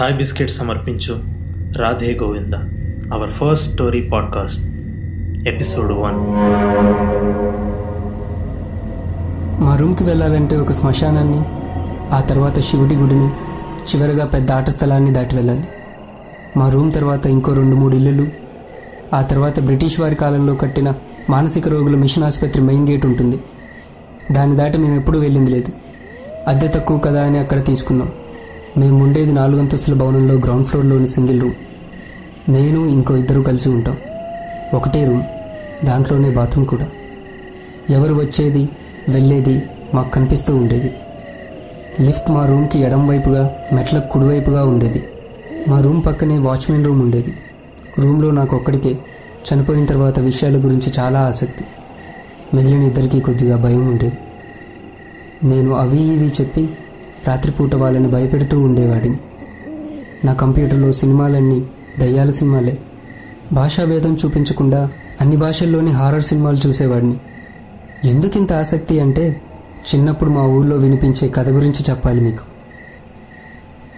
చాయ్ biscuit సమర్పించు. Radhe Govinda. Our first story podcast episode one మా రూమ్కి వెళ్ళాలంటే ఒక శ్మశానాన్ని ఆ తర్వాత శివుడి గుడిని చివరగా పెద్ద ఆట స్థలాన్ని దాటి వెళ్ళాలి. మా రూమ్ తర్వాత ఇంకో రెండు మూడు ఇల్లులు ఆ తర్వాత బ్రిటిష్ వారి కాలంలో కట్టిన మానసిక రోగుల మిషన్ ఆసుపత్రి మెయిన్ గేట్ ఉంటుంది. దాన్ని దాటి మేము ఎప్పుడూ వెళ్ళింది లేదు. అద్దె తక్కువ కదా అని అక్కడ తీసుకున్నాం. మేము ఉండేది నాలుగు అంతస్తుల భవనంలో గ్రౌండ్ ఫ్లోర్లోని సింగిల్ రూమ్. నేను ఇంకో ఇద్దరు కలిసి ఉంటాం. ఒకటే రూమ్ దాంట్లోనే బాత్రూమ్ కూడా. ఎవరు వచ్చేది వెళ్ళేది మాకు కనిపిస్తూ ఉండేది. లిఫ్ట్ మా రూమ్కి ఎడం వైపుగా మెట్లకు కుడివైపుగా ఉండేది. మా రూమ్ పక్కనే వాచ్మెన్ రూమ్ ఉండేది. రూమ్లో నాకు ఒక్కడికే చనిపోయిన తర్వాత విషయాల గురించి చాలా ఆసక్తి. మిగిలిన ఇద్దరికీ కొద్దిగా భయం ఉండేది. నేను అవి ఇవి చెప్పి రాత్రిపూట వాళ్ళని భయపెడుతూ ఉండేవాడిని. నా కంప్యూటర్లో సినిమాలన్నీ దయ్యాల సినిమాలే. భాషాభేదం చూపించకుండా అన్ని భాషల్లోని హారర్ సినిమాలు చూసేవాడిని. ఎందుకింత ఆసక్తి అంటే చిన్నప్పుడు మా ఊళ్ళో వినిపించే కథ గురించి చెప్పాలి మీకు.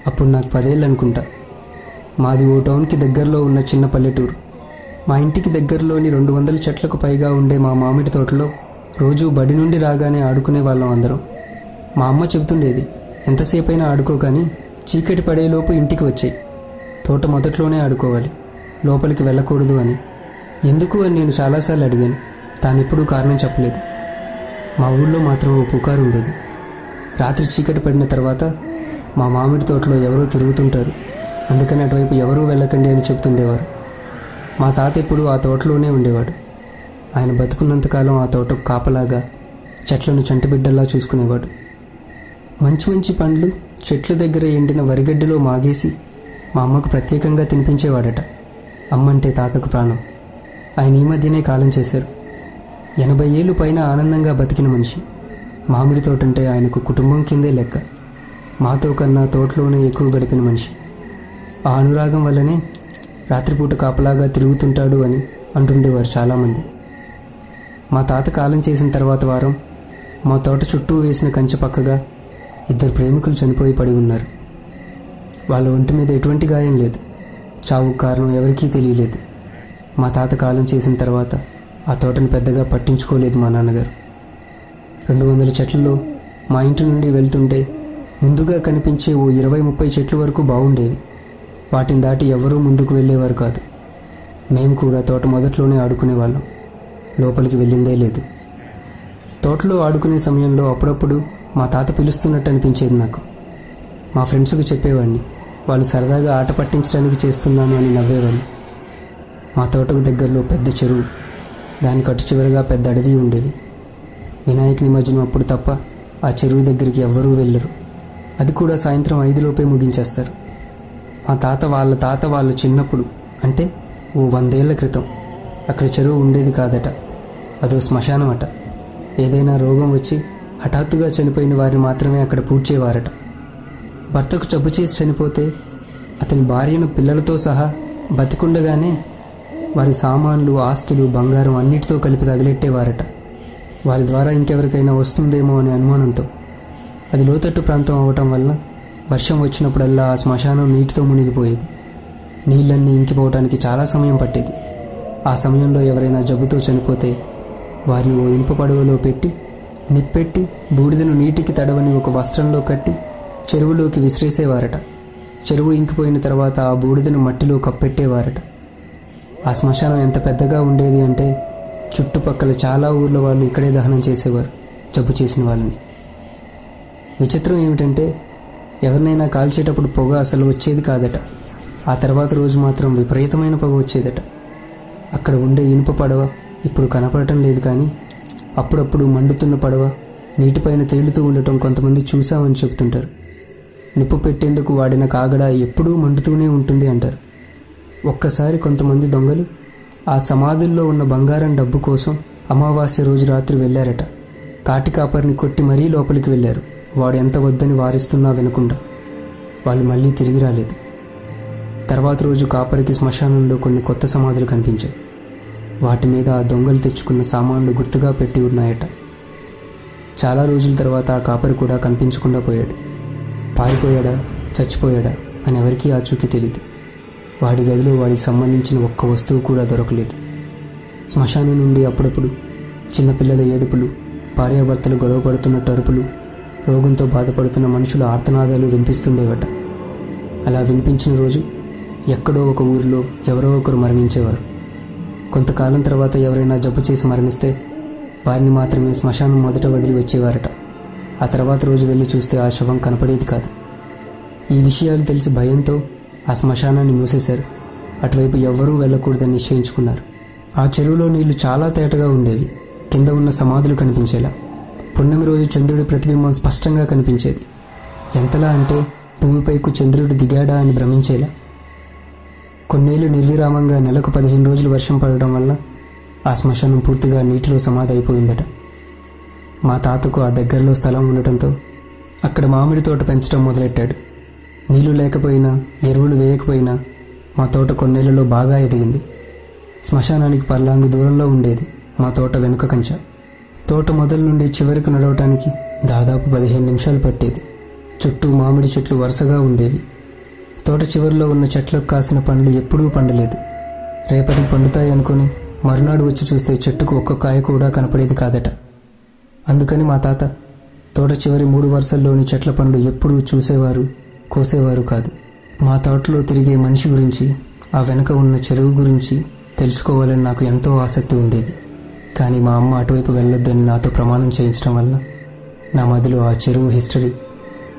అప్పుడు నాకు పదేళ్ళు అనుకుంటా మాది ఓ టౌన్కి దగ్గరలో ఉన్న చిన్న పల్లెటూరు. మా ఇంటికి దగ్గరలోని రెండు వందల చెట్లకు పైగా ఉండే మా మామిడి తోటలో రోజు బడి నుండి రాగానే ఆడుకునే వాళ్ళం అందరం. మా అమ్మ చెబుతుండేది ఎంతసేపైనా ఆడుకో కానీ చీకటి పడేలోపు ఇంటికి వచ్చాయి తోట మొదట్లోనే ఆడుకోవాలి. లోపలికి వెళ్ళకూడదు అని. ఎందుకు అని నేను చాలాసార్లు అడిగాను. తానెప్పుడూ కారణం చెప్పలేదు. మా ఊళ్ళో మాత్రం ఓ పుకారు ఉండేది. రాత్రి చీకటి పడిన తర్వాత మా మామిడి తోటలో ఎవరో తిరుగుతుంటారు. అందుకని అటువైపు ఎవరూ వెళ్ళకండి అని చెప్తుండేవారు. మా తాత ఎప్పుడు ఆ తోటలోనే ఉండేవాడు. ఆయన బతుకున్నంతకాలం ఆ తోట కాపలాగా చెట్లను చంటిబిడ్డల్లా చూసుకునేవాడు. మంచి మంచి పండ్లు చెట్ల దగ్గర ఎండిన వరిగడ్డిలో మాగేసి మా అమ్మకు ప్రత్యేకంగా తినిపించేవాడట. అమ్మంటే తాతకు ప్రాణం. ఆయన ఈ మధ్యనే కాలం చేశారు. ఎనభై ఏళ్ళు పైన ఆనందంగా బతికిన మనిషి. మామిడి తోటంటే ఆయనకు కుటుంబం కిందే లెక్క. మాతో కన్నా తోటలోనే ఎక్కువ గడిపిన మనిషి. ఆ అనురాగం వల్లనే రాత్రిపూట కాపలాగా తిరుగుతుంటాడు అని అంటుండేవారు చాలామంది. మా తాత కాలం చేసిన తర్వాత వారం మా తోట చుట్టూ వేసిన కంచె పక్కగా ఇద్దరు ప్రేమికులు చనిపోయి పడి ఉన్నారు. వాళ్ళ ఒంటి మీద ఎటువంటి గాయం లేదు. చావు కారణం ఎవరికీ తెలియలేదు. మా తాత కాలం చేసిన తర్వాత ఆ తోటను పెద్దగా పట్టించుకోలేదు మా నాన్నగారు. రెండు వందల చెట్లలో మా ఇంటి నుండి వెళ్తుంటే ముందుగా కనిపించే ఓ ఇరవై ముప్పై చెట్ల వరకు బాగుండేవి. వాటిని దాటి ఎవరూ ముందుకు వెళ్ళేవారు కాదు. మేము కూడా తోట మొదట్లోనే ఆడుకునేవాళ్ళం లోపలికి వెళ్ళిందే లేదు. తోటలో ఆడుకునే సమయంలో అప్పుడప్పుడు మా తాత పిలుస్తున్నట్టు అనిపించేది నాకు. మా ఫ్రెండ్స్కి చెప్పేవాడిని వాళ్ళు సరదాగా ఆట పట్టించడానికి చేస్తున్నాను అని నవ్వేవాళ్ళు. మా తోటకు దగ్గరలో పెద్ద చెరువు దానికి అటు చివరగా పెద్ద అడవి ఉండేది. వినాయక నిమజ్జనం అప్పుడు తప్ప ఆ చెరువు దగ్గరికి ఎవ్వరూ వెళ్ళరు. అది కూడా సాయంత్రం ఐదులోపే ముగించేస్తారు. మా తాత వాళ్ళ తాత వాళ్ళు చిన్నప్పుడు అంటే ఓ వందేళ్ళ క్రితం అక్కడ చెరువు ఉండేది కాదట అదో శ్మశానం అట ఏదైనా రోగం వచ్చి హఠాత్తుగా చనిపోయిన వారిని మాత్రమే అక్కడ పూడ్చేవారట. భర్తకు జబ్బు చేసి చనిపోతే అతని భార్యను పిల్లలతో సహా బతికుండగానే వారి సామాన్లు ఆస్తులు బంగారం అన్నిటితో కలిపి తగిలెట్టేవారట. వారి ద్వారా ఇంకెవరికైనా వస్తుందేమో అనే అనుమానంతో. అది లోతట్టు ప్రాంతం అవటం వల్ల వర్షం వచ్చినప్పుడల్లా ఆ శ్మశానం నీటితో మునిగిపోయేది. నీళ్ళన్నీ ఇంకిపోవటానికి చాలా సమయం పట్టేది. ఆ సమయంలో ఎవరైనా జబ్బుతో చనిపోతే వారిని ఓ ఇనుప పడవలో పెట్టి నిప్పెట్టి బూడిదను నీటికి తడవని ఒక వస్త్రంలో కట్టి చెరువులోకి విసిరేసేవారట. చెరువు ఇంకిపోయిన తర్వాత ఆ బూడిదను మట్టిలో కప్పెట్టేవారట. ఆ శ్మశానం ఎంత పెద్దగా ఉండేది అంటే చుట్టుపక్కల చాలా ఊర్ల వాళ్ళు ఇక్కడే దహనం చేసేవారు జబ్బు చేసిన వాళ్ళని. విచిత్రం ఏమిటంటే ఎవరినైనా కాల్చేటప్పుడు పొగ అసలు వచ్చేది కాదట. ఆ తర్వాత రోజు మాత్రం విపరీతమైన పొగ వచ్చేదట. అక్కడ ఉండే ఇనుప పడవ ఇప్పుడు కనపడటం లేదు కానీ అప్పుడప్పుడు మండుతున్న పడవ నీటిపైన తేలుతూ ఉండటం కొంతమంది చూశామని చెప్తుంటారు నిప్పు పెట్టేందుకు వాడిన కాగడ ఎప్పుడూ మండుతూనే ఉంటుంది అంటారు. ఒక్కసారి కొంతమంది దొంగలు ఆ సమాధుల్లో ఉన్న బంగారం డబ్బు కోసం అమావాస్య రోజు రాత్రి వెళ్ళారట. కాటి కాపర్ని కొట్టి మరీ లోపలికి వెళ్ళారు. వాడు ఎంత వద్దని వారిస్తున్నా వినకుండా. వాళ్ళు మళ్ళీ తిరిగి రాలేదు. తర్వాత రోజు కాపరికి శ్మశానంలో కొన్ని కొత్త సమాధులు కనిపించాయి. వాటి మీద ఆ దొంగలు తెచ్చుకున్న సామాన్లు గుర్తుగా పెట్టి ఉన్నాయట. చాలా రోజుల తర్వాత ఆ కాపరి కూడా కనిపించకుండా పోయాడు. పారిపోయాడా? చచ్చిపోయాడా? అని ఎవరికీ ఆచూకీ తెలియదు వాడి గదిలో వాడికి సంబంధించిన ఒక్క వస్తువు కూడా దొరకలేదు. శ్మశానం నుండి అప్పుడప్పుడు చిన్నపిల్లల ఏడుపులు భార్యాభర్తలు గొడవ పడుతున్న టరుపులు రోగంతో బాధపడుతున్న మనుషుల ఆర్తనాదాలు వినిపిస్తుండేవట. అలా వినిపించిన రోజు ఎక్కడో ఒక ఊరిలో ఎవరో ఒకరు మరణించేవారు. కొంతకాలం తర్వాత ఎవరైనా జబ్బు చేసి మరణిస్తే వారిని మాత్రమే శ్మశానం మొదట వదిలి వచ్చేవారట. ఆ తర్వాత రోజు వెళ్ళి చూస్తే ఆ శవం కనపడేది కాదు. ఈ విషయాలు తెలిసి భయంతో ఆ శ్మశానాన్ని మూసేశారు. అటువైపు ఎవ్వరూ వెళ్ళకూడదని నిశ్చయించుకున్నారు. ఆ చెరువులో నీళ్ళు చాలా తేటగా ఉండేవి. కింద ఉన్న సమాధులు కనిపించేలా. పున్నమి రోజు చంద్రుడి ప్రతిబింబం స్పష్టంగా కనిపించేది. ఎంతలా అంటే భూమిపైకు చంద్రుడు దిగాడా అని భ్రమించేలా. కొన్నేళ్ళు నిర్విరామంగా నెలకు పదిహేను రోజులు వర్షం పడడం వల్ల ఆ శ్మశానం పూర్తిగా నీటిలో సమాధి అయిపోయిందట మా తాతకు ఆ దగ్గరలో స్థలం ఉండటంతో అక్కడ మామిడి తోట పెంచడం మొదలెట్టాడు. నీళ్ళు లేకపోయినా ఎరువులు వేయకపోయినా మా తోట కొన్నేళ్ళలో బాగా ఎదిగింది. శ్మశానానికి పర్లాంగు దూరంలో ఉండేది మా తోట వెనుక కంచ. తోట మొదలు నుండి చివరికి నడవటానికి దాదాపు పదిహేను నిమిషాలు పట్టేది. చుట్టూ మామిడి చెట్లు వరుసగా ఉండేవి. తోట చివరిలో ఉన్న చెట్లకు కాసిన పండ్లు ఎప్పుడూ పండలేదు. రేపటి పండుతాయి అనుకుని మరునాడు వచ్చి చూస్తే చెట్టుకు ఒక్క కాయ కూడా కనపడేది కాదట. అందుకని మా తాత తోట చివరి మూడు వరుసల్లోని చెట్ల పండ్లు ఎప్పుడూ చూసేవారు కోసేవారు కాదు. మా తోటలో తిరిగే మనిషి గురించి ఆ వెనుక ఉన్న చెరువు గురించి తెలుసుకోవాలని నాకు ఎంతో ఆసక్తి ఉండేది. కానీ మా అమ్మ అటువైపు వెళ్ళొద్దని నాతో ప్రమాణం చేయించడం వల్ల నా మదిలో ఆ చెరువు హిస్టరీ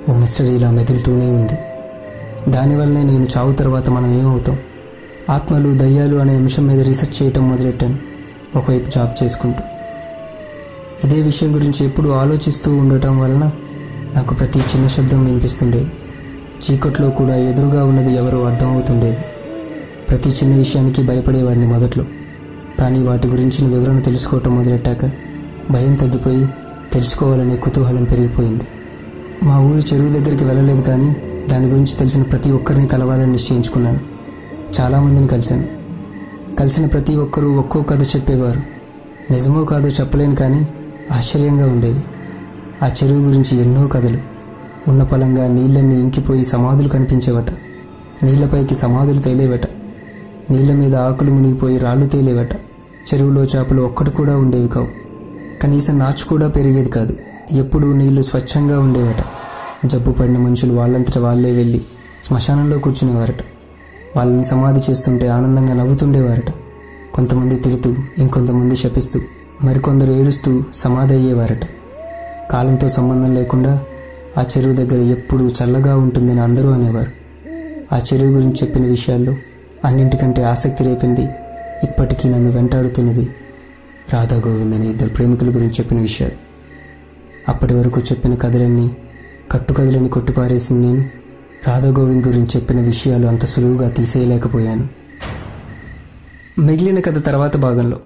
ఓ మిస్టరీలా మెదులుతూనే ఉంది. దానివల్లనే నేను చావు తర్వాత మనం ఏమవుతాం? ఆత్మలు దయ్యాలు అనే అంశం మీద రీసెర్చ్ చేయటం మొదలెట్టాను. ఒకవైపు జాబ్ చేసుకుంటూ. ఇదే విషయం గురించి ఎప్పుడూ ఆలోచిస్తూ ఉండటం వలన నాకు ప్రతి చిన్న శబ్దం వినిపిస్తుండేది. చీకట్లో కూడా ఎదురుగా ఉన్నది ఎవరో అర్థమవుతుండేది. ప్రతి చిన్న విషయానికి భయపడేవాడిని మొదట్లో. కానీ వాటి గురించిన వివరణ తెలుసుకోవటం మొదలెట్టాక భయం తగ్గిపోయి తెలుసుకోవాలనే కుతూహలం పెరిగిపోయింది. మా ఊరి చెరువు దగ్గరికి వెళ్ళలేదు కానీ దాని గురించి తెలిసిన ప్రతి ఒక్కరిని కలవాలని నిశ్చయించుకున్నాను. చాలామందిని కలిశాను. కలిసిన ప్రతి ఒక్కరూ ఒక్కో కథ చెప్పేవారు. నిజమో కాదో చెప్పలేను కానీ ఆశ్చర్యంగా ఉండేవి. ఆ చెరువు గురించి ఎన్నో కథలు. ఉన్న పలంగా నీళ్ళన్నీ ఇంకిపోయి సమాధులు కనిపించేవట. నీళ్ళపైకి సమాధులు తేలేవట. నీళ్ళ మీద ఆకులు మునిగిపోయి రాళ్ళు తేలేవట. చెరువులో చేపలు ఒక్కటి కూడా ఉండేవి కావు. కనీసం నాచు కూడా పెరిగేది కాదు. ఎప్పుడూ నీళ్ళు స్వచ్ఛంగా ఉండేవట. జబ్బు పడిన మనుషులు వాళ్ళంతట వాళ్ళే వెళ్ళి శ్మశానంలో కూర్చునేవారట. వాళ్ళని సమాధి చేస్తుంటే ఆనందంగా నవ్వుతుండేవారట. కొంతమంది తిడుతూ ఇంకొంతమంది శపిస్తూ మరికొందరు ఏడుస్తూ సమాధి అయ్యేవారట. కాలంతో సంబంధం లేకుండా ఆ చెరువు దగ్గర ఎప్పుడూ చల్లగా ఉంటుందని అందరూ అనేవారు. ఆ చెరువు గురించి చెప్పిన విషయాల్లో అన్నింటికంటే ఆసక్తి రేపింది ఇప్పటికీ నన్ను వెంటాడుతున్నది రాధా గోవింద్ అనే ఇద్దరు ప్రేమికుల గురించి చెప్పిన విషయాలు. అప్పటి వరకు చెప్పిన కథలన్నీ కట్టుకథలని కొట్టిపారేసిన నేను రాధాగోవింద్ గురించి చెప్పిన విషయాలు అంత సులువుగా తీసేయలేకపోయాను. మిగిలిన కథ తర్వాత భాగంలో.